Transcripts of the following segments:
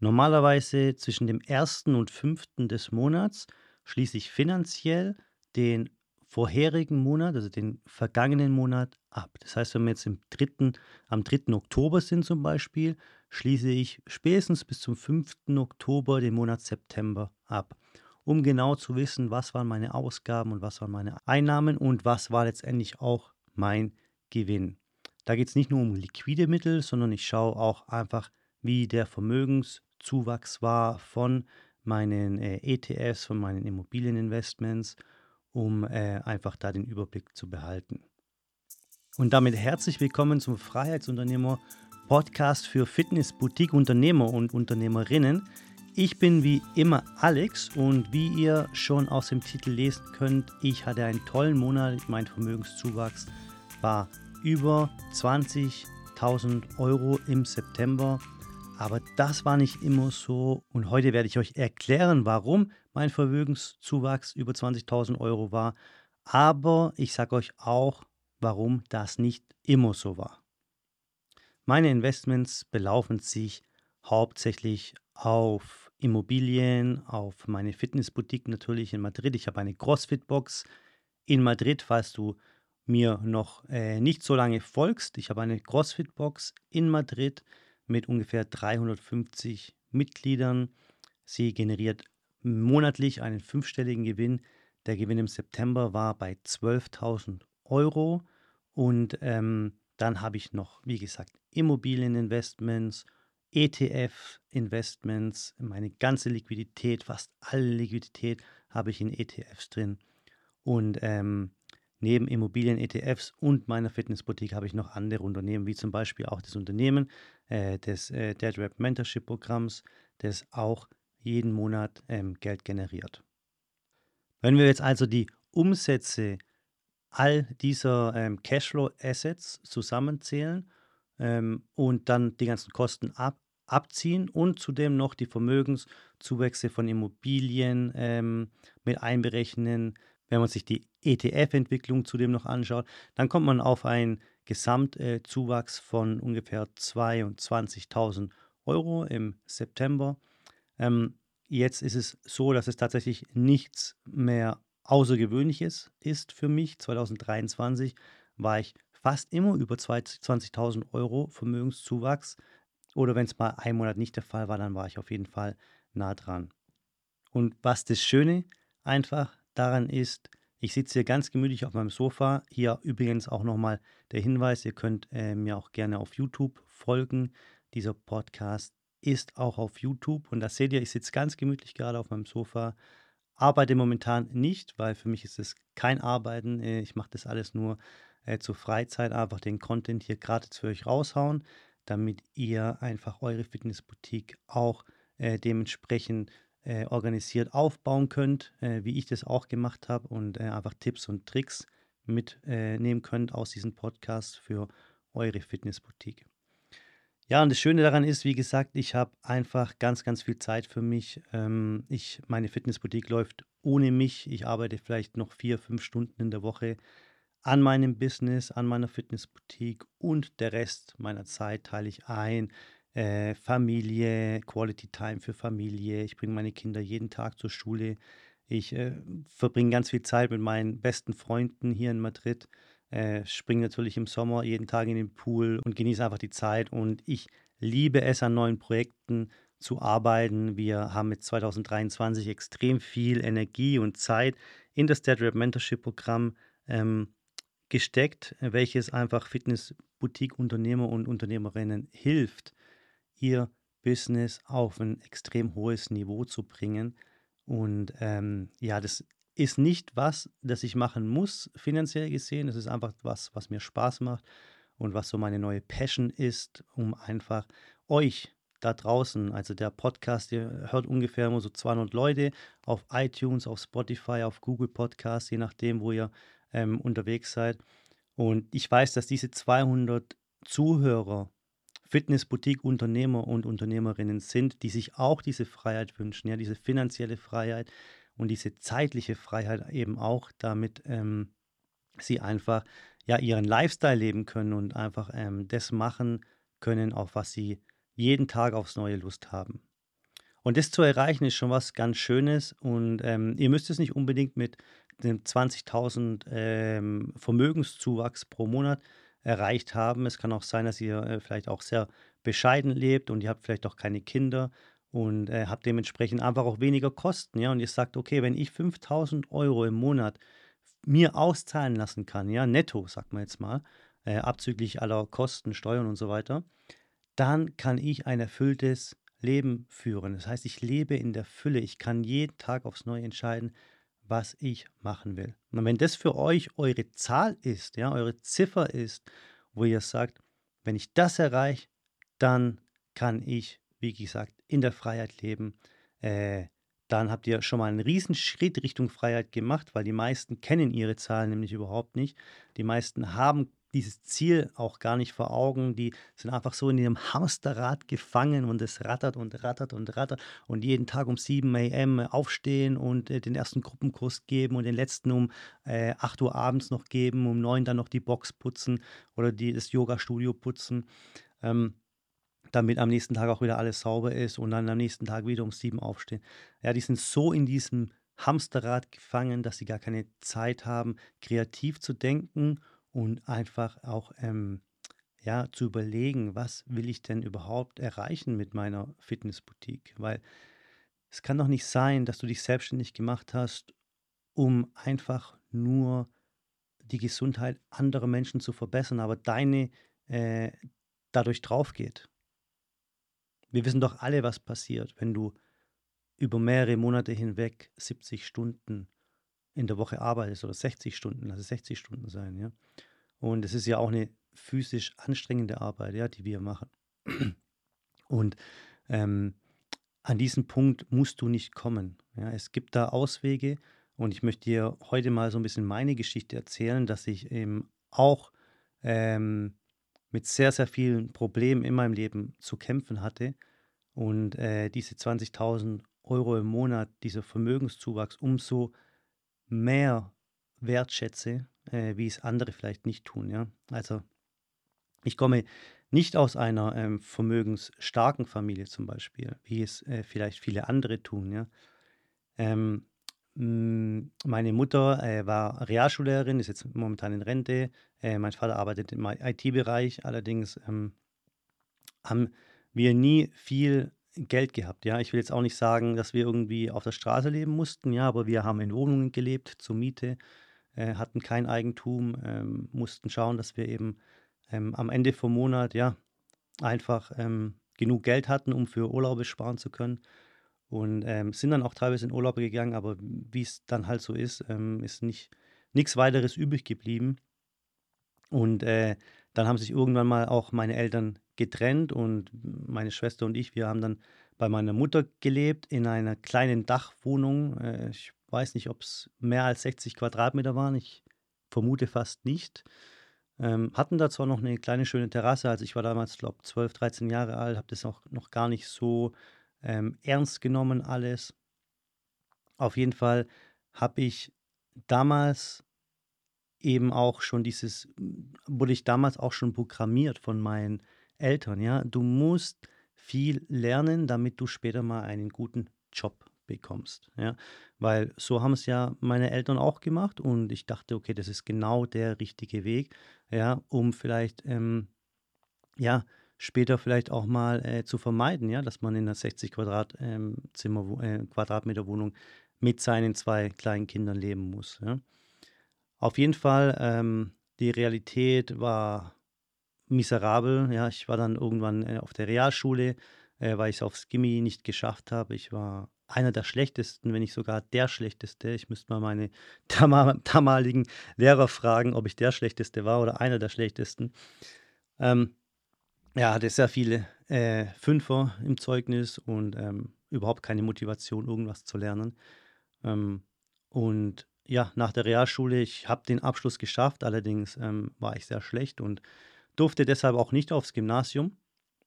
Normalerweise zwischen dem 1. und 5. des Monats schließe ich finanziell den vorherigen Monat, also den vergangenen Monat, ab. Das heißt, wenn wir jetzt im 3., am 3. Oktober sind zum Beispiel, schließe ich spätestens bis zum 5. Oktober den Monat September ab, um genau zu wissen, was waren meine Ausgaben und was waren meine Einnahmen und was war letztendlich auch mein Gewinn. Da geht es nicht nur um liquide Mittel, sondern ich schaue auch einfach, wie der Vermögenszuwachs war von meinen äh, ETFs, von meinen Immobilieninvestments, um äh, einfach da den Überblick zu behalten. Und damit herzlich willkommen zum Freiheitsunternehmer Podcast für Fitness, Boutique, Unternehmer und Unternehmerinnen. Ich bin wie immer Alex und wie ihr schon aus dem Titel lesen könnt, ich hatte einen tollen Monat. Mein Vermögenszuwachs war über 20.000 Euro im September. Aber das war nicht immer so. Und heute werde ich euch erklären, warum mein Vermögenszuwachs über 20.000 Euro war. Aber ich sage euch auch, warum das nicht immer so war. Meine Investments belaufen sich hauptsächlich auf Immobilien, auf meine Fitnessboutique natürlich in Madrid. Ich habe eine CrossFit-Box in Madrid, falls du mir noch äh, nicht so lange folgst. Ich habe eine CrossFit-Box in Madrid mit ungefähr 350 Mitgliedern. Sie generiert monatlich einen fünfstelligen Gewinn. Der Gewinn im September war bei 12.000 Euro. Und ähm, dann habe ich noch, wie gesagt, Immobilieninvestments, ETF-Investments, meine ganze Liquidität, fast alle Liquidität habe ich in ETFs drin. Und ähm, Neben Immobilien-ETFs und meiner Fitnessboutique habe ich noch andere Unternehmen, wie zum Beispiel auch das Unternehmen äh, des äh, Dead Rap Mentorship Programms, das auch jeden Monat ähm, Geld generiert. Wenn wir jetzt also die Umsätze all dieser ähm, Cashflow-Assets zusammenzählen ähm, und dann die ganzen Kosten ab, abziehen und zudem noch die Vermögenszuwächse von Immobilien ähm, mit einberechnen, wenn man sich die ETF-Entwicklung zudem noch anschaut, dann kommt man auf einen Gesamtzuwachs von ungefähr 22.000 Euro im September. Ähm, jetzt ist es so, dass es tatsächlich nichts mehr Außergewöhnliches ist für mich. 2023 war ich fast immer über 20.000 Euro Vermögenszuwachs. Oder wenn es mal einen Monat nicht der Fall war, dann war ich auf jeden Fall nah dran. Und was das Schöne einfach daran ist, ich sitze hier ganz gemütlich auf meinem Sofa. Hier übrigens auch nochmal der Hinweis, ihr könnt äh, mir auch gerne auf YouTube folgen. Dieser Podcast ist auch auf YouTube und da seht ihr, ich sitze ganz gemütlich gerade auf meinem Sofa. Arbeite momentan nicht, weil für mich ist es kein Arbeiten. Äh, ich mache das alles nur äh, zur Freizeit, einfach den Content hier gratis für euch raushauen, damit ihr einfach eure Fitnessboutique auch äh, dementsprechend äh, organisiert aufbauen könnt, äh, wie ich das auch gemacht habe und äh, einfach Tipps und Tricks mitnehmen könnt aus diesem Podcast für eure Fitnessboutique. Ja, und das Schöne daran ist, wie gesagt, ich habe einfach ganz, ganz viel Zeit für mich. Ähm, ich, meine Fitnessboutique läuft ohne mich. Ich arbeite vielleicht noch vier, fünf Stunden in der Woche an meinem Business, an meiner Fitnessboutique und der Rest meiner Zeit teile ich ein äh, Familie, Quality Time für Familie. Ich bringe meine Kinder jeden Tag zur Schule. Ich äh, verbringe ganz viel Zeit mit meinen besten Freunden hier in Madrid. Äh, springe natürlich im Sommer jeden Tag in den Pool und genieße einfach die Zeit. Und ich liebe es, an neuen Projekten zu arbeiten. Wir haben mit 2023 extrem viel Energie und Zeit in das Dead Rap Mentorship Programm ähm, gesteckt, welches einfach Fitness-Boutique-Unternehmer und Unternehmerinnen hilft, ihr Business auf ein extrem hohes Niveau zu bringen. Und ähm, ja, das ist nicht was, das ich machen muss, finanziell gesehen. Das ist einfach was, was mir Spaß macht und was so meine neue Passion ist, um einfach euch da draußen, also der Podcast, ihr hört ungefähr immer so 200 Leute auf iTunes, auf Spotify, auf Google Podcasts, je nachdem, wo ihr ähm, unterwegs seid. Und ich weiß, dass diese 200 Zuhörer Fitnessboutique-Unternehmer und Unternehmerinnen sind, die sich auch diese Freiheit wünschen, ja, diese finanzielle Freiheit und diese zeitliche Freiheit eben auch, damit ähm, sie einfach ja ihren Lifestyle leben können und einfach ähm, das machen können, auf was sie jeden Tag aufs neue Lust haben. Und das zu erreichen ist schon was ganz Schönes. Und ähm, ihr müsst es nicht unbedingt mit dem 20.000 ähm, Vermögenszuwachs pro Monat erreicht haben. Es kann auch sein, dass ihr äh, vielleicht auch sehr bescheiden lebt und ihr habt vielleicht auch keine Kinder und äh, habt dementsprechend einfach auch weniger Kosten. Ja? Und ihr sagt, okay, wenn ich 5000 Euro im Monat mir auszahlen lassen kann, ja, netto, sagt man jetzt mal, äh, abzüglich aller Kosten, Steuern und so weiter, dann kann ich ein erfülltes Leben führen. Das heißt, ich lebe in der Fülle. Ich kann jeden Tag aufs Neue entscheiden, was ich machen will. Und wenn das für euch eure Zahl ist, ja, eure Ziffer ist, wo ihr sagt, wenn ich das erreiche, dann kann ich, wie gesagt, in der Freiheit leben. Äh, dann habt ihr schon mal einen riesen Schritt Richtung Freiheit gemacht, weil die meisten kennen ihre Zahlen nämlich überhaupt nicht. Die meisten haben dieses Ziel auch gar nicht vor Augen. Die sind einfach so in ihrem Hamsterrad gefangen und es rattert und rattert und rattert und jeden Tag um 7 am aufstehen und äh, den ersten Gruppenkurs geben und den letzten um äh, 8 Uhr abends noch geben, um 9 dann noch die Box putzen oder die, das Yoga-Studio putzen. Ähm, damit am nächsten Tag auch wieder alles sauber ist und dann am nächsten Tag wieder um 7 aufstehen. Ja, die sind so in diesem Hamsterrad gefangen, dass sie gar keine Zeit haben, kreativ zu denken und einfach auch ähm, ja, zu überlegen, was will ich denn überhaupt erreichen mit meiner Fitnessboutique? Weil es kann doch nicht sein, dass du dich selbstständig gemacht hast, um einfach nur die Gesundheit anderer Menschen zu verbessern, aber deine äh, dadurch drauf geht. Wir wissen doch alle, was passiert, wenn du über mehrere Monate hinweg 70 Stunden in der Woche arbeitest oder 60 Stunden, es 60 Stunden sein, ja. Und es ist ja auch eine physisch anstrengende Arbeit, ja, die wir machen. Und ähm, an diesen Punkt musst du nicht kommen. Ja. Es gibt da Auswege und ich möchte dir heute mal so ein bisschen meine Geschichte erzählen, dass ich eben auch ähm, mit sehr, sehr vielen Problemen in meinem Leben zu kämpfen hatte und äh, diese 20.000 Euro im Monat, dieser Vermögenszuwachs umso mehr wertschätze, äh, wie es andere vielleicht nicht tun. Ja? Also ich komme nicht aus einer ähm, vermögensstarken Familie zum Beispiel, wie es äh, vielleicht viele andere tun. Ja? Ähm, meine Mutter äh, war Realschullehrerin, ist jetzt momentan in Rente. Äh, mein Vater arbeitet im IT-Bereich. Allerdings ähm, haben wir nie viel Geld gehabt. Ja, ich will jetzt auch nicht sagen, dass wir irgendwie auf der Straße leben mussten. Ja, aber wir haben in Wohnungen gelebt zur Miete äh, hatten kein Eigentum, ähm, mussten schauen, dass wir eben ähm, am Ende vom Monat ja einfach ähm, genug Geld hatten, um für Urlaube sparen zu können. Und ähm, sind dann auch teilweise in Urlaube gegangen, aber wie es dann halt so ist, ähm, ist nicht nichts weiteres übrig geblieben. Und äh, dann haben sich irgendwann mal auch meine Eltern getrennt und meine Schwester und ich, wir haben dann bei meiner Mutter gelebt in einer kleinen Dachwohnung. Äh, ich weiß nicht, ob es mehr als 60 Quadratmeter waren. Ich vermute fast nicht. Ähm, hatten da zwar noch eine kleine schöne Terrasse, also ich war damals, glaube ich, 12, 13 Jahre alt, habe das auch noch gar nicht so ähm, ernst genommen alles. Auf jeden Fall habe ich damals eben auch schon dieses, wurde ich damals auch schon programmiert von meinen Eltern, ja. Du musst viel lernen, damit du später mal einen guten Job bekommst. Ja? Weil so haben es ja meine Eltern auch gemacht und ich dachte, okay, das ist genau der richtige Weg, ja, um vielleicht, ähm, ja, später vielleicht auch mal äh, zu vermeiden, ja, dass man in einer 60 Quadrat, ähm, Zimmer, äh, Quadratmeter Wohnung mit seinen zwei kleinen Kindern leben muss. Ja. Auf jeden Fall, ähm, die Realität war miserabel. Ja, ich war dann irgendwann äh, auf der Realschule, äh, weil ich es aufs Gimmi nicht geschafft habe. Ich war einer der schlechtesten, wenn nicht sogar der schlechteste. Ich müsste mal meine damaligen Lehrer fragen, ob ich der schlechteste war oder einer der schlechtesten. Ähm, ja, hatte sehr viele äh, Fünfer im Zeugnis und ähm, überhaupt keine Motivation, irgendwas zu lernen. Ähm, und ja, nach der Realschule, ich habe den Abschluss geschafft, allerdings ähm, war ich sehr schlecht und durfte deshalb auch nicht aufs Gymnasium.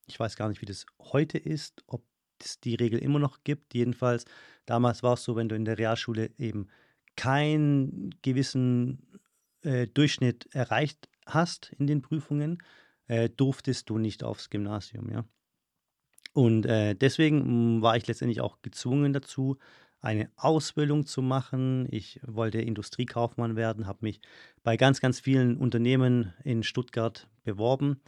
Ich weiß gar nicht, wie das heute ist, ob es die Regel immer noch gibt. Jedenfalls, damals war es so, wenn du in der Realschule eben keinen gewissen äh, Durchschnitt erreicht hast in den Prüfungen, äh, durftest du nicht aufs Gymnasium, ja. Und äh, deswegen mm, war ich letztendlich auch gezwungen dazu, eine Ausbildung zu machen. Ich wollte Industriekaufmann werden, habe mich bei ganz, ganz vielen Unternehmen in Stuttgart beworben,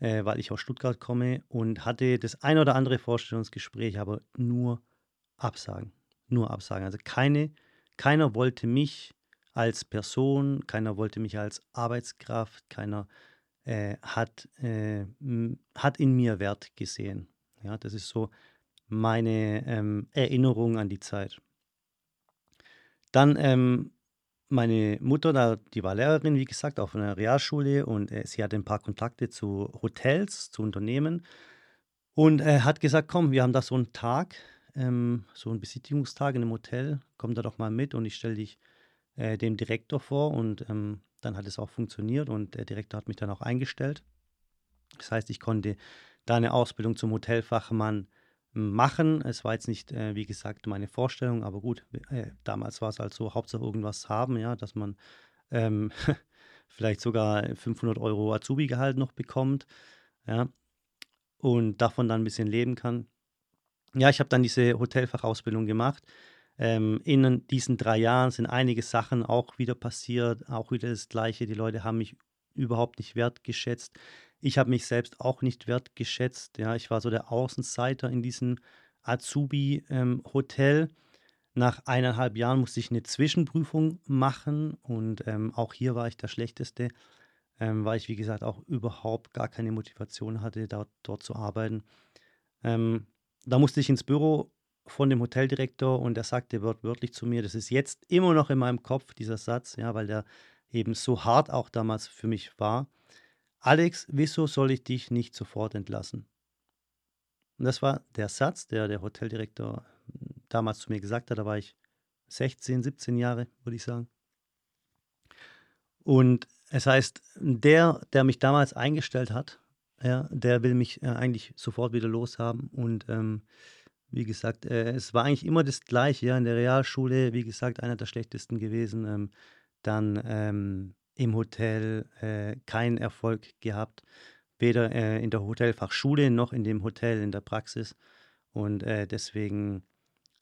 äh, weil ich aus Stuttgart komme und hatte das ein oder andere Vorstellungsgespräch, aber nur Absagen. Nur Absagen. Also keine, keiner wollte mich als Person, keiner wollte mich als Arbeitskraft, keiner äh, hat, äh, hat in mir Wert gesehen. Ja, das ist so meine ähm, Erinnerung an die Zeit. Dann ähm, meine Mutter, da, die war Lehrerin, wie gesagt, auf einer Realschule und äh, sie hatte ein paar Kontakte zu Hotels, zu Unternehmen und äh, hat gesagt, komm, wir haben da so einen Tag, ähm, so einen Besichtigungstag in einem Hotel, komm da doch mal mit und ich stelle dich äh, dem Direktor vor und ähm, dann hat es auch funktioniert und der Direktor hat mich dann auch eingestellt. Das heißt, ich konnte da eine Ausbildung zum Hotelfachmann machen. Es war jetzt nicht, äh, wie gesagt, meine Vorstellung, aber gut, äh, damals war es halt so, Hauptsache irgendwas haben, ja, dass man ähm, vielleicht sogar 500 Euro Azubi-Gehalt noch bekommt, ja, und davon dann ein bisschen leben kann. Ja, ich habe dann diese Hotelfachausbildung gemacht. Ähm, in diesen drei Jahren sind einige Sachen auch wieder passiert, auch wieder das Gleiche. Die Leute haben mich überhaupt nicht wertgeschätzt. Ich habe mich selbst auch nicht wertgeschätzt. Ja, ich war so der Außenseiter in diesem Azubi-Hotel. Ähm, Nach eineinhalb Jahren musste ich eine Zwischenprüfung machen und ähm, auch hier war ich der Schlechteste, ähm, weil ich, wie gesagt, auch überhaupt gar keine Motivation hatte, dort, dort zu arbeiten. Ähm, da musste ich ins Büro von dem Hoteldirektor und er sagte wörtlich zu mir, das ist jetzt immer noch in meinem Kopf, dieser Satz, ja, weil der eben so hart auch damals für mich war. Alex, wieso soll ich dich nicht sofort entlassen? Und das war der Satz, der der Hoteldirektor damals zu mir gesagt hat. Da war ich 16, 17 Jahre, würde ich sagen. Und es heißt, der, der mich damals eingestellt hat, ja, der will mich äh, eigentlich sofort wieder loshaben. Und ähm, wie gesagt, äh, es war eigentlich immer das Gleiche. Ja, in der Realschule, wie gesagt, einer der schlechtesten gewesen. Ähm, dann ähm, im Hotel äh, keinen Erfolg gehabt, weder äh, in der Hotelfachschule noch in dem Hotel in der Praxis. Und äh, deswegen,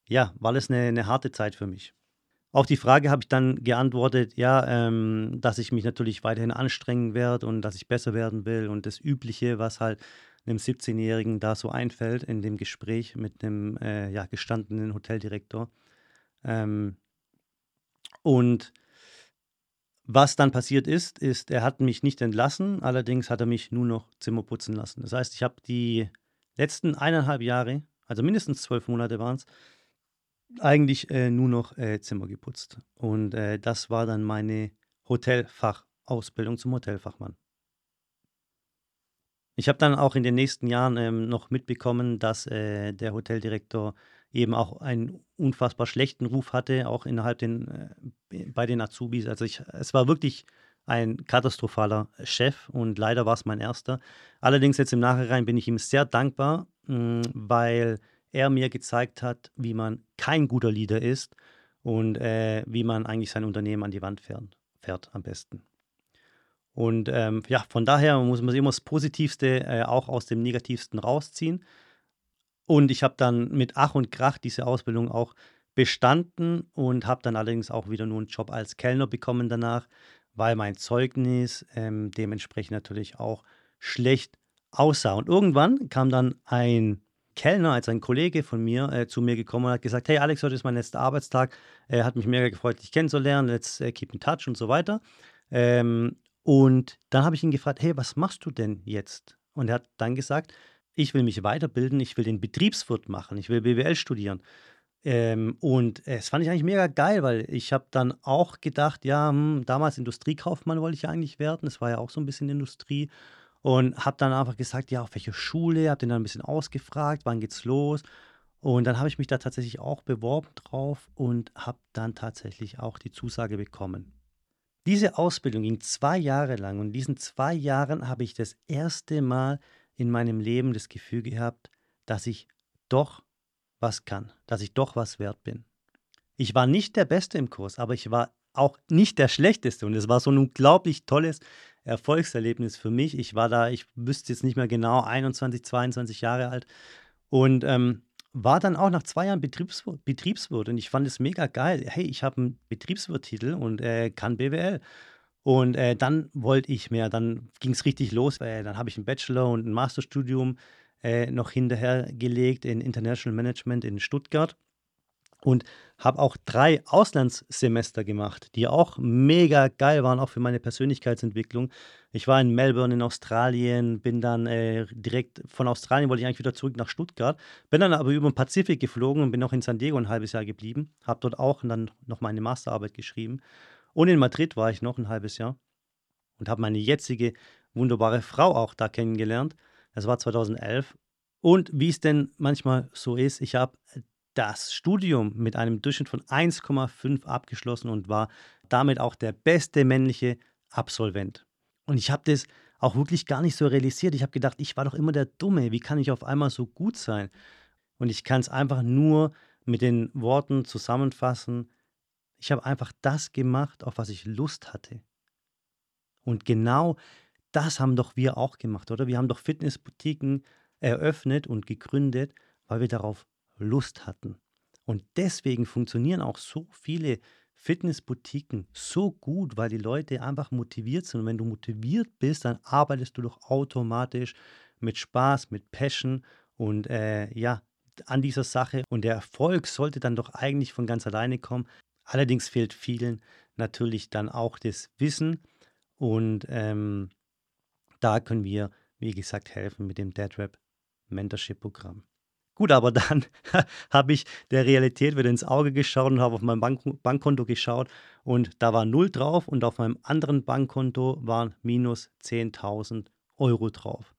ja, war das eine, eine, harte Zeit für mich. Auf die Frage habe ich dann geantwortet, ja, ähm, dass ich mich natürlich weiterhin anstrengen werde und dass ich besser werden will und das Übliche, was halt einem 17-Jährigen da so einfällt in dem Gespräch mit einem äh, ja, gestandenen Hoteldirektor. Ähm, und was dann passiert ist, ist, er hat mich nicht entlassen, allerdings hat er mich nur noch Zimmer putzen lassen. Das heißt, ich habe die letzten eineinhalb Jahre, also mindestens zwölf Monate waren es, eigentlich äh, nur noch äh, Zimmer geputzt. Und äh, das war dann meine Hotelfachausbildung zum Hotelfachmann. Ich habe dann auch in den nächsten Jahren ähm, noch mitbekommen, dass äh, der Hoteldirektor eben auch einen unfassbar schlechten Ruf hatte, auch innerhalb den, äh, bei den Azubis. Also ich, es war wirklich ein katastrophaler Chef und leider war es mein erster. Allerdings jetzt im Nachhinein bin ich ihm sehr dankbar, mh, weil er mir gezeigt hat, wie man kein guter Leader ist und äh, wie man eigentlich sein Unternehmen an die Wand fährt, fährt am besten. Und ähm, ja, von daher muss man immer das Positivste äh, auch aus dem Negativsten rausziehen. Und ich habe dann mit Ach und Krach diese Ausbildung auch bestanden und habe dann allerdings auch wieder nur einen Job als Kellner bekommen danach, weil mein Zeugnis ähm, dementsprechend natürlich auch schlecht aussah. Und irgendwann kam dann ein Kellner, als ein Kollege von mir, äh, zu mir gekommen und hat gesagt, hey Alex, heute ist mein letzter Arbeitstag, äh, hat mich mega gefreut, dich kennenzulernen, let's äh, keep in touch und so weiter. Ähm, und dann habe ich ihn gefragt, hey, was machst du denn jetzt? Und er hat dann gesagt, ich will mich weiterbilden, ich will den Betriebswirt machen, ich will BWL studieren. Ähm, und es fand ich eigentlich mega geil, weil ich habe dann auch gedacht, ja, hm, damals Industriekaufmann wollte ich eigentlich werden, es war ja auch so ein bisschen Industrie. Und habe dann einfach gesagt, ja, auf welche Schule, habe den dann ein bisschen ausgefragt, wann geht's los. Und dann habe ich mich da tatsächlich auch beworben drauf und habe dann tatsächlich auch die Zusage bekommen. Diese Ausbildung ging zwei Jahre lang und in diesen zwei Jahren habe ich das erste Mal in meinem Leben das Gefühl gehabt, dass ich doch was kann, dass ich doch was wert bin. Ich war nicht der Beste im Kurs, aber ich war auch nicht der Schlechteste. Und es war so ein unglaublich tolles Erfolgserlebnis für mich. Ich war da, ich wüsste jetzt nicht mehr genau, 21, 22 Jahre alt. Und ähm, war dann auch nach zwei Jahren Betriebswirt, Betriebswirt und ich fand es mega geil. Hey, ich habe einen Betriebswirttitel und äh, kann BWL. Und äh, dann wollte ich mehr, dann ging es richtig los. Äh, dann habe ich einen Bachelor und ein Masterstudium äh, noch hinterhergelegt in International Management in Stuttgart und habe auch drei Auslandssemester gemacht, die auch mega geil waren, auch für meine Persönlichkeitsentwicklung. Ich war in Melbourne in Australien, bin dann äh, direkt von Australien wollte ich eigentlich wieder zurück nach Stuttgart, bin dann aber über den Pazifik geflogen und bin noch in San Diego ein halbes Jahr geblieben, habe dort auch dann noch meine Masterarbeit geschrieben. Und in Madrid war ich noch ein halbes Jahr und habe meine jetzige wunderbare Frau auch da kennengelernt. Das war 2011. Und wie es denn manchmal so ist, ich habe das Studium mit einem Durchschnitt von 1,5 abgeschlossen und war damit auch der beste männliche Absolvent. Und ich habe das auch wirklich gar nicht so realisiert. Ich habe gedacht, ich war doch immer der Dumme. Wie kann ich auf einmal so gut sein? Und ich kann es einfach nur mit den Worten zusammenfassen. Ich habe einfach das gemacht, auf was ich Lust hatte. Und genau das haben doch wir auch gemacht, oder? Wir haben doch Fitnessboutiquen eröffnet und gegründet, weil wir darauf Lust hatten. Und deswegen funktionieren auch so viele Fitnessboutiquen so gut, weil die Leute einfach motiviert sind. Und wenn du motiviert bist, dann arbeitest du doch automatisch mit Spaß, mit Passion und äh, ja, an dieser Sache. Und der Erfolg sollte dann doch eigentlich von ganz alleine kommen. Allerdings fehlt vielen natürlich dann auch das Wissen. Und ähm, da können wir, wie gesagt, helfen mit dem DeadRap Mentorship Programm. Gut, aber dann habe ich der Realität wieder ins Auge geschaut und habe auf mein Bank Bankkonto geschaut und da war null drauf und auf meinem anderen Bankkonto waren minus 10.000 Euro drauf.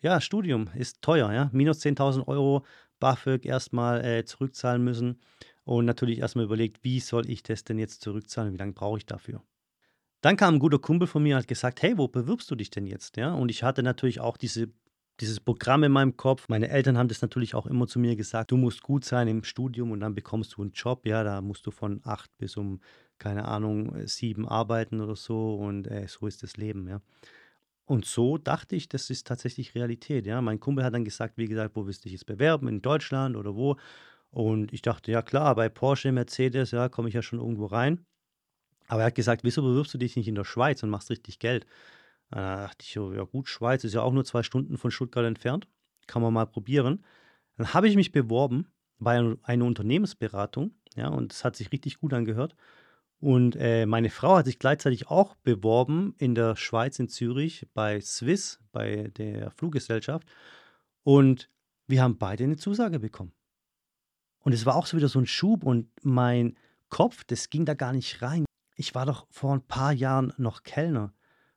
Ja, Studium ist teuer, ja. Minus 10.000 Euro BAföG erstmal äh, zurückzahlen müssen und natürlich erstmal überlegt, wie soll ich das denn jetzt zurückzahlen, wie lange brauche ich dafür. Dann kam ein guter Kumpel von mir und hat gesagt, hey, wo bewirbst du dich denn jetzt? Ja, und ich hatte natürlich auch diese dieses Programm in meinem Kopf. Meine Eltern haben das natürlich auch immer zu mir gesagt, du musst gut sein im Studium und dann bekommst du einen Job. Ja, da musst du von acht bis um, keine Ahnung, sieben arbeiten oder so und äh, so ist das Leben, ja. Und so dachte ich, das ist tatsächlich Realität, ja. Mein Kumpel hat dann gesagt, wie gesagt, wo willst du dich jetzt bewerben, in Deutschland oder wo? Und ich dachte, ja klar, bei Porsche, Mercedes, ja, komme ich ja schon irgendwo rein. Aber er hat gesagt, wieso bewirbst du dich nicht in der Schweiz und machst richtig Geld? Da dachte ich ja gut, Schweiz ist ja auch nur zwei Stunden von Stuttgart entfernt. Kann man mal probieren. Dann habe ich mich beworben bei einer Unternehmensberatung, ja, und es hat sich richtig gut angehört. Und äh, meine Frau hat sich gleichzeitig auch beworben in der Schweiz, in Zürich, bei Swiss, bei der Fluggesellschaft. Und wir haben beide eine Zusage bekommen. Und es war auch so wieder so ein Schub und mein Kopf, das ging da gar nicht rein. Ich war doch vor ein paar Jahren noch Kellner.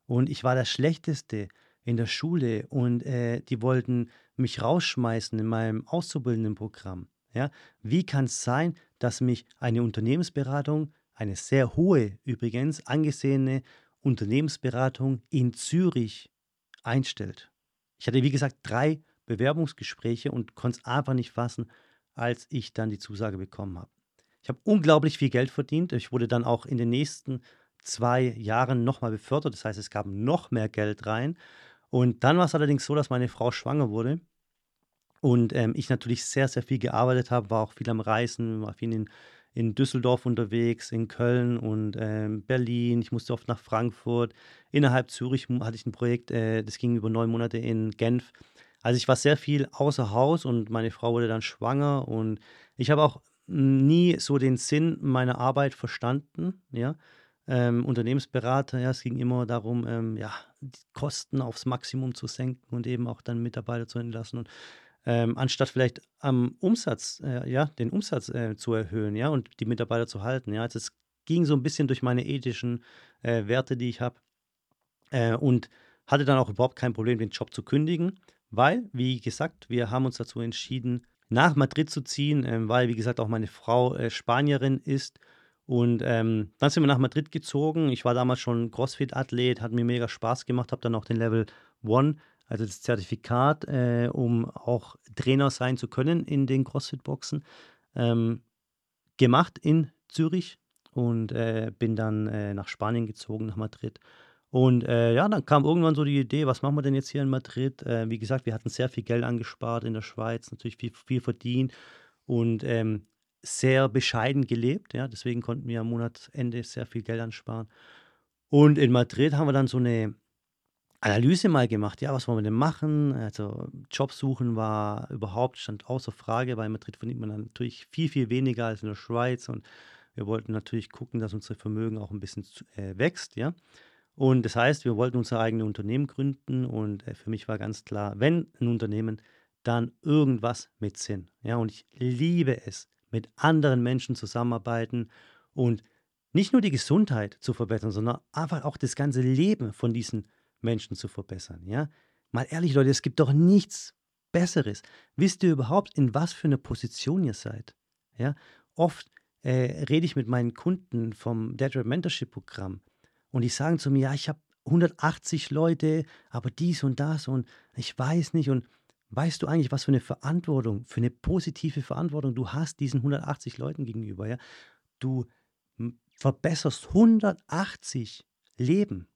Und ich war der Schlechteste in der Schule und äh, die wollten mich rausschmeißen in meinem Auszubildendenprogramm. Ja? Wie kann es sein, dass mich eine Unternehmensberatung, eine sehr hohe übrigens, angesehene Unternehmensberatung in Zürich einstellt? Ich hatte, wie gesagt, drei Bewerbungsgespräche und konnte es einfach nicht fassen, als ich dann die Zusage bekommen habe. Ich habe unglaublich viel Geld verdient. Ich wurde dann auch in den nächsten zwei Jahren nochmal befördert. Das heißt, es gab noch mehr Geld rein. Und dann war es allerdings so, dass meine Frau schwanger wurde und ähm, ich natürlich sehr, sehr viel gearbeitet habe, war auch viel am Reisen, war viel in, in Düsseldorf unterwegs, in Köln und ähm, Berlin. Ich musste oft nach Frankfurt. Innerhalb Zürich hatte ich ein Projekt, äh, das ging über neun Monate in Genf. Also ich war sehr viel außer Haus und meine Frau wurde dann schwanger und ich habe auch nie so den Sinn meiner Arbeit verstanden, ja ähm, Unternehmensberater, ja, es ging immer darum, ähm, ja, die Kosten aufs Maximum zu senken und eben auch dann Mitarbeiter zu entlassen und ähm, anstatt vielleicht am Umsatz, äh, ja, den Umsatz äh, zu erhöhen, ja, und die Mitarbeiter zu halten, ja. Also es ging so ein bisschen durch meine ethischen äh, Werte, die ich habe äh, und hatte dann auch überhaupt kein Problem, den Job zu kündigen, weil, wie gesagt, wir haben uns dazu entschieden, nach Madrid zu ziehen, ähm, weil, wie gesagt, auch meine Frau äh, Spanierin ist und ähm, dann sind wir nach Madrid gezogen. Ich war damals schon CrossFit-Athlet, hat mir mega Spaß gemacht, habe dann auch den Level One, also das Zertifikat, äh, um auch Trainer sein zu können in den CrossFit-Boxen, ähm, gemacht in Zürich und äh, bin dann äh, nach Spanien gezogen, nach Madrid. Und äh, ja, dann kam irgendwann so die Idee, was machen wir denn jetzt hier in Madrid? Äh, wie gesagt, wir hatten sehr viel Geld angespart in der Schweiz, natürlich viel, viel verdient und ähm, sehr bescheiden gelebt. Ja, deswegen konnten wir am Monatsende sehr viel Geld ansparen. Und in Madrid haben wir dann so eine Analyse mal gemacht. Ja, was wollen wir denn machen? Also Jobsuchen war überhaupt, stand außer Frage. Weil in Madrid verdient man natürlich viel, viel weniger als in der Schweiz. Und wir wollten natürlich gucken, dass unser Vermögen auch ein bisschen äh, wächst. Ja. Und das heißt, wir wollten unser eigenes Unternehmen gründen. Und äh, für mich war ganz klar, wenn ein Unternehmen, dann irgendwas mit Sinn. Ja, und ich liebe es, mit anderen Menschen zusammenarbeiten und nicht nur die Gesundheit zu verbessern, sondern einfach auch das ganze Leben von diesen Menschen zu verbessern. Ja? Mal ehrlich, Leute, es gibt doch nichts Besseres. Wisst ihr überhaupt, in was für einer Position ihr seid? Ja? Oft äh, rede ich mit meinen Kunden vom Dead Mentorship Programm und die sagen zu mir, ja, ich habe 180 Leute, aber dies und das und ich weiß nicht und weißt du eigentlich, was für eine Verantwortung, für eine positive Verantwortung du hast diesen 180 Leuten gegenüber, ja? Du verbesserst 180 Leben.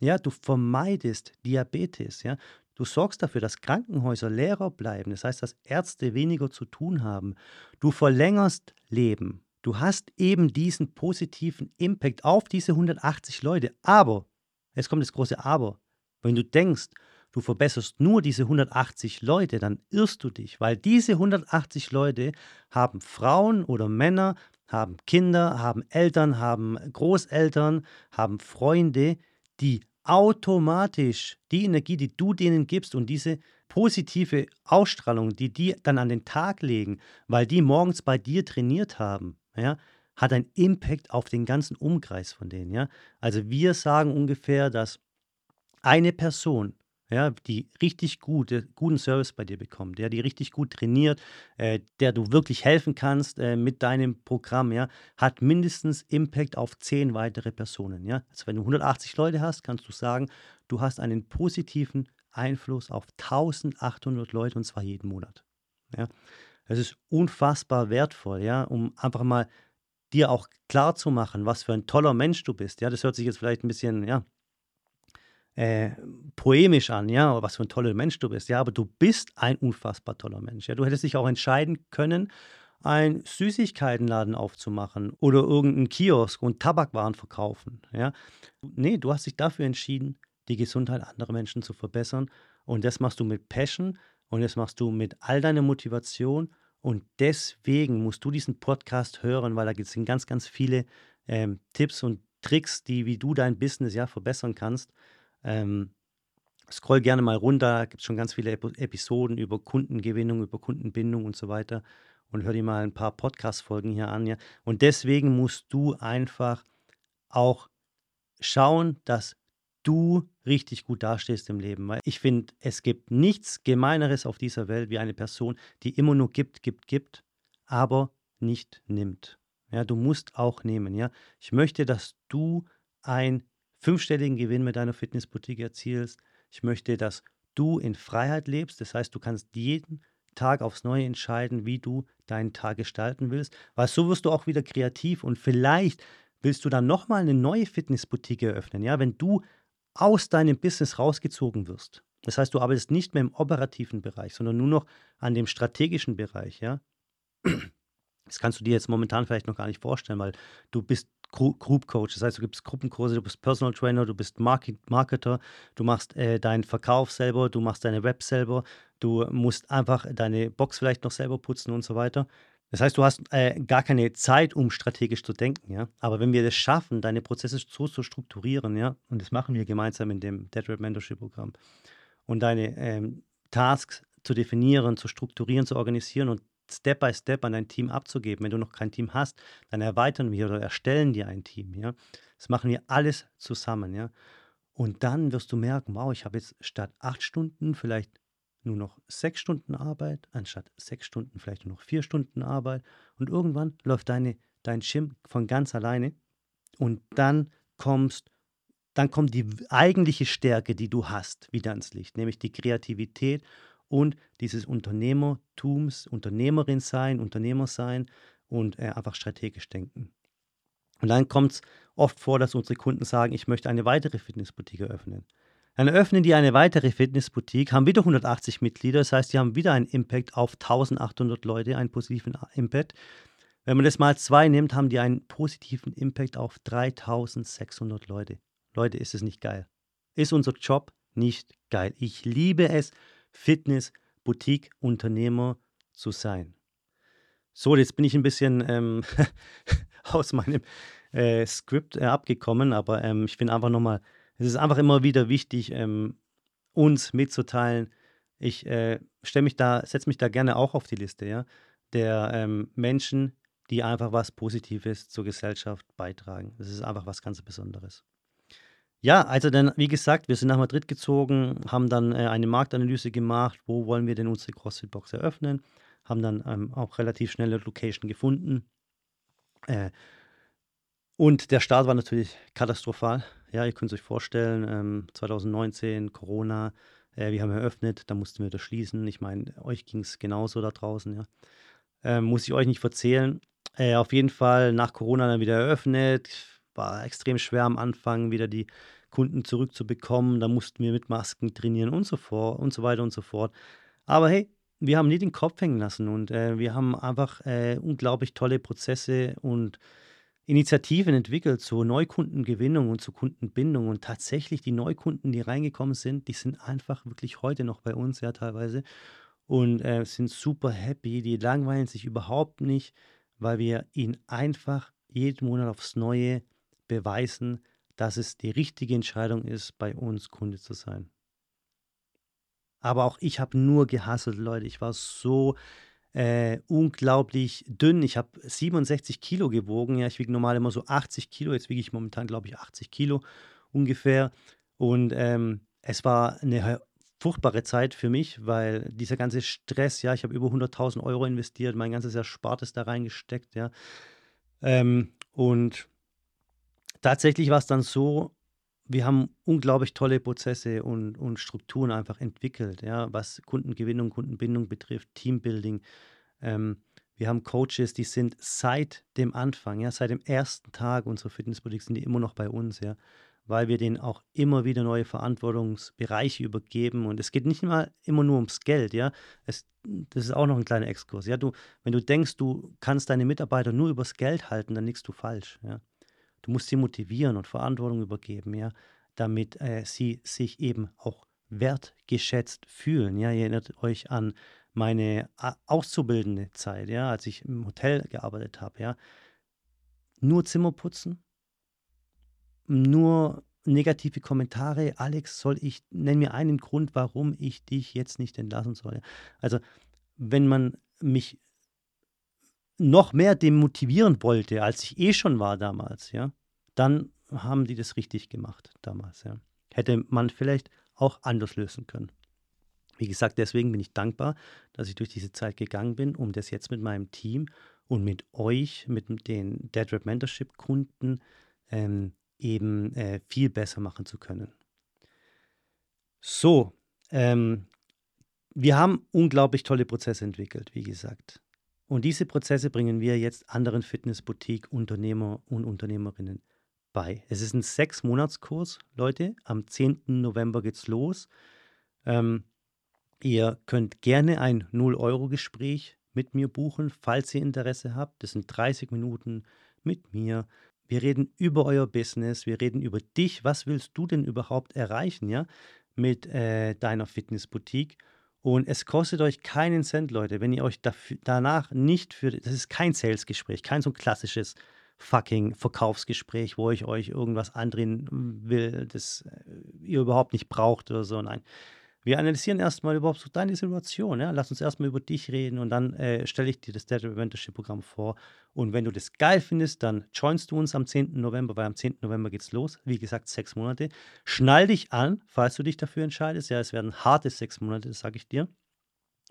Ja, du vermeidest Diabetes, ja. Du sorgst dafür, dass Krankenhäuser leerer bleiben, das heißt, dass Ärzte weniger zu tun haben. Du verlängerst Leben. Du hast eben diesen positiven Impact auf diese 180 Leute. Aber, jetzt kommt das große Aber, wenn du denkst, du verbesserst nur diese 180 Leute, dann irrst du dich, weil diese 180 Leute haben Frauen oder Männer, haben Kinder, haben Eltern, haben Großeltern, haben Freunde, die automatisch die Energie, die du denen gibst und diese positive Ausstrahlung, die die dann an den Tag legen, weil die morgens bei dir trainiert haben, ja, hat einen Impact auf den ganzen Umkreis von denen. Ja? Also wir sagen ungefähr, dass eine Person ja, die richtig gute, guten Service bei dir bekommt, der die richtig gut trainiert, äh, der du wirklich helfen kannst äh, mit deinem Programm, ja, hat mindestens Impact auf zehn weitere Personen. Ja? Also wenn du 180 Leute hast, kannst du sagen, du hast einen positiven Einfluss auf 1800 Leute und zwar jeden Monat. Ja? Das ist unfassbar wertvoll, ja, um einfach mal dir auch klar zu machen, was für ein toller Mensch du bist. Ja, das hört sich jetzt vielleicht ein bisschen, ja, äh, poemisch an, ja, was für ein toller Mensch du bist, ja, aber du bist ein unfassbar toller Mensch, ja. Du hättest dich auch entscheiden können, einen Süßigkeitenladen aufzumachen oder irgendeinen Kiosk und Tabakwaren verkaufen, ja. Nee, du hast dich dafür entschieden, die Gesundheit anderer Menschen zu verbessern und das machst du mit Passion und das machst du mit all deiner Motivation und deswegen musst du diesen Podcast hören, weil da gibt es ganz, ganz viele ähm, Tipps und Tricks, die, wie du dein Business ja verbessern kannst. Ähm, scroll gerne mal runter, da gibt es schon ganz viele Episoden über Kundengewinnung, über Kundenbindung und so weiter. Und hör dir mal ein paar Podcast-Folgen hier an. Ja. Und deswegen musst du einfach auch schauen, dass du richtig gut dastehst im Leben. Weil ich finde, es gibt nichts Gemeineres auf dieser Welt wie eine Person, die immer nur gibt, gibt, gibt, aber nicht nimmt. Ja, du musst auch nehmen. Ja, ich möchte, dass du ein fünfstelligen Gewinn mit deiner Fitnessboutique erzielst. Ich möchte, dass du in Freiheit lebst. Das heißt, du kannst jeden Tag aufs Neue entscheiden, wie du deinen Tag gestalten willst. Weil so wirst du auch wieder kreativ und vielleicht willst du dann nochmal eine neue Fitnessboutique eröffnen. Ja, wenn du aus deinem Business rausgezogen wirst. Das heißt, du arbeitest nicht mehr im operativen Bereich, sondern nur noch an dem strategischen Bereich. Ja? Das kannst du dir jetzt momentan vielleicht noch gar nicht vorstellen, weil du bist Group Coach. Das heißt, du gibst Gruppenkurse, du bist Personal Trainer, du bist Market Marketer, du machst äh, deinen Verkauf selber, du machst deine Web selber, du musst einfach deine Box vielleicht noch selber putzen und so weiter. Das heißt, du hast äh, gar keine Zeit, um strategisch zu denken, ja. Aber wenn wir das schaffen, deine Prozesse so zu strukturieren, ja, und das machen wir gemeinsam in dem Dead Red Mentorship Programm, und deine ähm, Tasks zu definieren, zu strukturieren, zu organisieren und Step by Step an dein Team abzugeben. Wenn du noch kein Team hast, dann erweitern wir oder erstellen dir ein Team. Ja? Das machen wir alles zusammen. Ja? Und dann wirst du merken, wow, ich habe jetzt statt acht Stunden vielleicht nur noch sechs Stunden Arbeit, anstatt sechs Stunden vielleicht nur noch vier Stunden Arbeit. Und irgendwann läuft deine, dein Gym von ganz alleine. Und dann kommst dann kommt die eigentliche Stärke, die du hast, wieder ans Licht, nämlich die Kreativität und dieses Unternehmertums, Unternehmerin sein, Unternehmer sein und äh, einfach strategisch denken. Und dann kommt es, oft vor, dass unsere Kunden sagen, ich möchte eine weitere Fitnessboutique eröffnen. Dann öffnen die eine weitere Fitnessboutique, haben wieder 180 Mitglieder, das heißt, die haben wieder einen Impact auf 1800 Leute, einen positiven Impact. Wenn man das mal zwei nimmt, haben die einen positiven Impact auf 3600 Leute. Leute, ist es nicht geil? Ist unser Job nicht geil? Ich liebe es, Fitness-Boutique-Unternehmer zu sein. So, jetzt bin ich ein bisschen ähm, aus meinem äh, Skript äh, abgekommen, aber ähm, ich finde einfach nochmal, es ist einfach immer wieder wichtig, ähm, uns mitzuteilen. Ich äh, stelle mich da, setze mich da gerne auch auf die Liste, ja, der ähm, Menschen, die einfach was Positives zur Gesellschaft beitragen. Das ist einfach was ganz Besonderes. Ja, also dann, wie gesagt, wir sind nach Madrid gezogen, haben dann äh, eine Marktanalyse gemacht, wo wollen wir denn unsere CrossFit-Box eröffnen, haben dann ähm, auch relativ schnelle Location gefunden. Äh, und der Start war natürlich katastrophal. Ja, ihr könnt es euch vorstellen, ähm, 2019, Corona, äh, wir haben eröffnet, da mussten wir das schließen. Ich meine, euch ging es genauso da draußen, ja. Ähm, muss ich euch nicht erzählen. Äh, auf jeden Fall nach Corona dann wieder eröffnet. War extrem schwer am Anfang, wieder die Kunden zurückzubekommen. Da mussten wir mit Masken trainieren und so fort und so weiter und so fort. Aber hey, wir haben nie den Kopf hängen lassen und äh, wir haben einfach äh, unglaublich tolle Prozesse und Initiativen entwickelt zur Neukundengewinnung und zur Kundenbindung. Und tatsächlich die Neukunden, die reingekommen sind, die sind einfach wirklich heute noch bei uns, ja, teilweise. Und äh, sind super happy. Die langweilen sich überhaupt nicht weil wir ihnen einfach jeden Monat aufs Neue beweisen, dass es die richtige Entscheidung ist, bei uns Kunde zu sein. Aber auch ich habe nur gehasselt, Leute. Ich war so äh, unglaublich dünn. Ich habe 67 Kilo gewogen. Ja, ich wiege normal immer so 80 Kilo. Jetzt wiege ich momentan, glaube ich, 80 Kilo ungefähr. Und ähm, es war eine furchtbare Zeit für mich, weil dieser ganze Stress, ja, ich habe über 100.000 Euro investiert, mein ganzes Erspartes da reingesteckt, ja. Ähm, und tatsächlich war es dann so, wir haben unglaublich tolle Prozesse und, und Strukturen einfach entwickelt, ja, was Kundengewinnung, Kundenbindung betrifft, Teambuilding. Ähm, wir haben Coaches, die sind seit dem Anfang, ja, seit dem ersten Tag unserer Fitnessboutique sind die immer noch bei uns, ja weil wir denen auch immer wieder neue Verantwortungsbereiche übergeben. Und es geht nicht mal immer nur ums Geld, ja. Es, das ist auch noch ein kleiner Exkurs. Ja, du, wenn du denkst, du kannst deine Mitarbeiter nur übers Geld halten, dann liegst du falsch, ja. Du musst sie motivieren und Verantwortung übergeben, ja, damit äh, sie sich eben auch wertgeschätzt fühlen. Ja, ihr erinnert euch an meine äh, auszubildende Zeit, ja, als ich im Hotel gearbeitet habe, ja. Nur Zimmer putzen, nur negative Kommentare. Alex, soll ich, nenn mir einen Grund, warum ich dich jetzt nicht entlassen soll. Also, wenn man mich noch mehr demotivieren wollte, als ich eh schon war damals, ja, dann haben die das richtig gemacht damals, ja. Hätte man vielleicht auch anders lösen können. Wie gesagt, deswegen bin ich dankbar, dass ich durch diese Zeit gegangen bin, um das jetzt mit meinem Team und mit euch, mit den Dead Rap Mentorship Kunden ähm, eben äh, viel besser machen zu können. So, ähm, wir haben unglaublich tolle Prozesse entwickelt, wie gesagt. Und diese Prozesse bringen wir jetzt anderen Fitnessboutique-Unternehmer und Unternehmerinnen bei. Es ist ein Sechs-Monats-Kurs, Leute. Am 10. November geht's los. Ähm, ihr könnt gerne ein 0-Euro-Gespräch mit mir buchen, falls ihr Interesse habt. Das sind 30 Minuten mit mir. Wir reden über euer Business, wir reden über dich. Was willst du denn überhaupt erreichen, ja, mit äh, deiner Fitnessboutique? Und es kostet euch keinen Cent, Leute, wenn ihr euch dafür, danach nicht für, das ist kein Sales-Gespräch, kein so ein klassisches fucking Verkaufsgespräch, wo ich euch irgendwas andrehen will, das äh, ihr überhaupt nicht braucht oder so. Nein, wir analysieren erstmal überhaupt so deine Situation. Ja? Lass uns erstmal über dich reden und dann äh, stelle ich dir das Data Mentorship Programm vor. Und wenn du das geil findest, dann joinst du uns am 10. November, weil am 10. November geht's los. Wie gesagt, sechs Monate. Schnall dich an, falls du dich dafür entscheidest. Ja, es werden harte sechs Monate, das sage ich dir.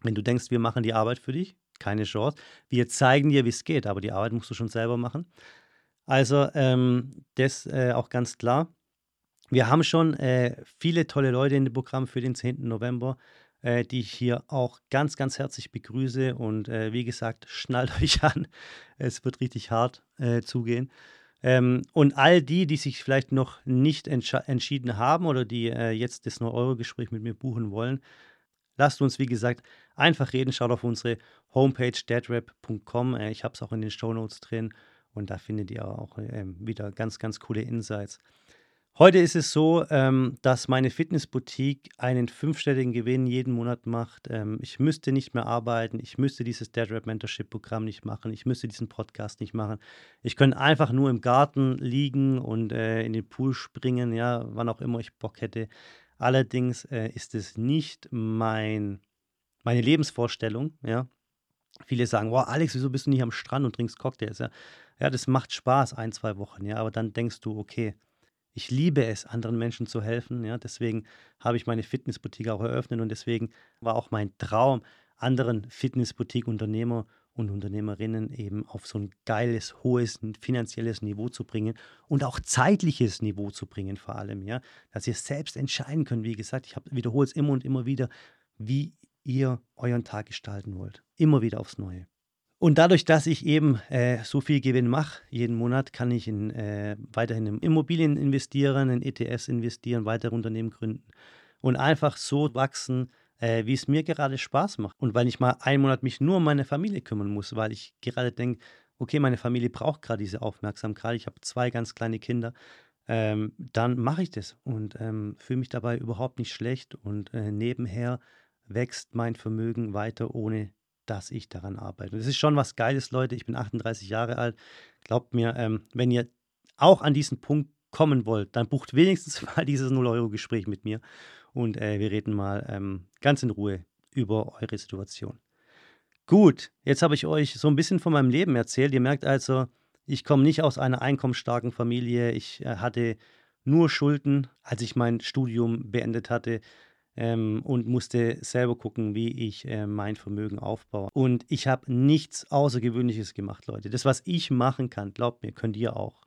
Wenn du denkst, wir machen die Arbeit für dich, keine Chance. Wir zeigen dir, wie es geht, aber die Arbeit musst du schon selber machen. Also, ähm, das äh, auch ganz klar. Wir haben schon äh, viele tolle Leute in dem Programm für den 10. November, äh, die ich hier auch ganz, ganz herzlich begrüße. Und äh, wie gesagt, schnallt euch an. Es wird richtig hart äh, zugehen. Ähm, und all die, die sich vielleicht noch nicht entschieden haben oder die äh, jetzt das 9-Euro-Gespräch mit mir buchen wollen, lasst uns, wie gesagt, einfach reden. Schaut auf unsere Homepage deadrap.com. Äh, ich habe es auch in den Show Notes drin und da findet ihr auch äh, wieder ganz, ganz coole Insights. Heute ist es so, ähm, dass meine Fitnessboutique einen fünfstelligen Gewinn jeden Monat macht. Ähm, ich müsste nicht mehr arbeiten, ich müsste dieses Dead Rap Mentorship Programm nicht machen, ich müsste diesen Podcast nicht machen. Ich könnte einfach nur im Garten liegen und äh, in den Pool springen, ja, wann auch immer ich Bock hätte. Allerdings äh, ist es nicht mein, meine Lebensvorstellung, ja. Viele sagen, wow, Alex, wieso bist du nicht am Strand und trinkst Cocktails? Ja, ja das macht Spaß ein, zwei Wochen, ja, aber dann denkst du, okay, ich liebe es, anderen Menschen zu helfen. Ja, deswegen habe ich meine Fitnessboutique auch eröffnet und deswegen war auch mein Traum, anderen Fitnessboutique-Unternehmer und Unternehmerinnen eben auf so ein geiles, hohes finanzielles Niveau zu bringen und auch zeitliches Niveau zu bringen, vor allem, ja, dass ihr selbst entscheiden könnt. Wie gesagt, ich wiederhole es immer und immer wieder, wie ihr euren Tag gestalten wollt. Immer wieder aufs Neue. Und dadurch, dass ich eben äh, so viel Gewinn mache jeden Monat, kann ich in, äh, weiterhin in Immobilien investieren, in ETFs investieren, weitere Unternehmen gründen und einfach so wachsen, äh, wie es mir gerade Spaß macht. Und weil ich mal einen Monat mich nur um meine Familie kümmern muss, weil ich gerade denke, okay, meine Familie braucht gerade diese Aufmerksamkeit. Ich habe zwei ganz kleine Kinder. Ähm, dann mache ich das und ähm, fühle mich dabei überhaupt nicht schlecht. Und äh, nebenher wächst mein Vermögen weiter, ohne dass ich daran arbeite. das ist schon was Geiles, Leute. Ich bin 38 Jahre alt. Glaubt mir, ähm, wenn ihr auch an diesen Punkt kommen wollt, dann bucht wenigstens mal dieses 0-Euro-Gespräch mit mir und äh, wir reden mal ähm, ganz in Ruhe über eure Situation. Gut, jetzt habe ich euch so ein bisschen von meinem Leben erzählt. Ihr merkt also, ich komme nicht aus einer einkommensstarken Familie. Ich äh, hatte nur Schulden, als ich mein Studium beendet hatte ähm, und musste selber gucken, wie ich äh, mein Vermögen aufbaue. Und ich habe nichts Außergewöhnliches gemacht, Leute. Das, was ich machen kann, glaubt mir, könnt ihr auch.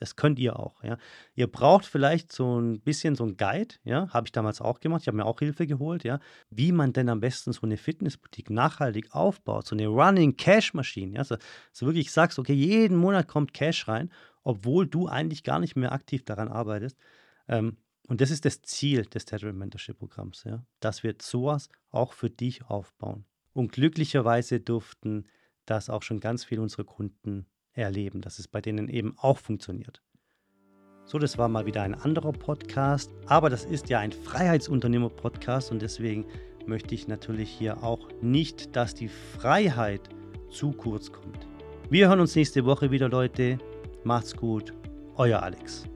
Das könnt ihr auch, ja. Ihr braucht vielleicht so ein bisschen so ein Guide, ja, habe ich damals auch gemacht. Ich habe mir auch Hilfe geholt, ja, wie man denn am besten so eine Fitnessboutique nachhaltig aufbaut, so eine Running Cash Maschine, ja, so, so wirklich sagst, okay, jeden Monat kommt Cash rein, obwohl du eigentlich gar nicht mehr aktiv daran arbeitest. Ähm, und das ist das Ziel des Tether Mentorship Programms, ja, dass wir sowas auch für dich aufbauen. Und glücklicherweise durften das auch schon ganz viele unserer Kunden erleben, dass es bei denen eben auch funktioniert. So, das war mal wieder ein anderer Podcast, aber das ist ja ein Freiheitsunternehmer-Podcast und deswegen möchte ich natürlich hier auch nicht, dass die Freiheit zu kurz kommt. Wir hören uns nächste Woche wieder, Leute. Macht's gut, euer Alex.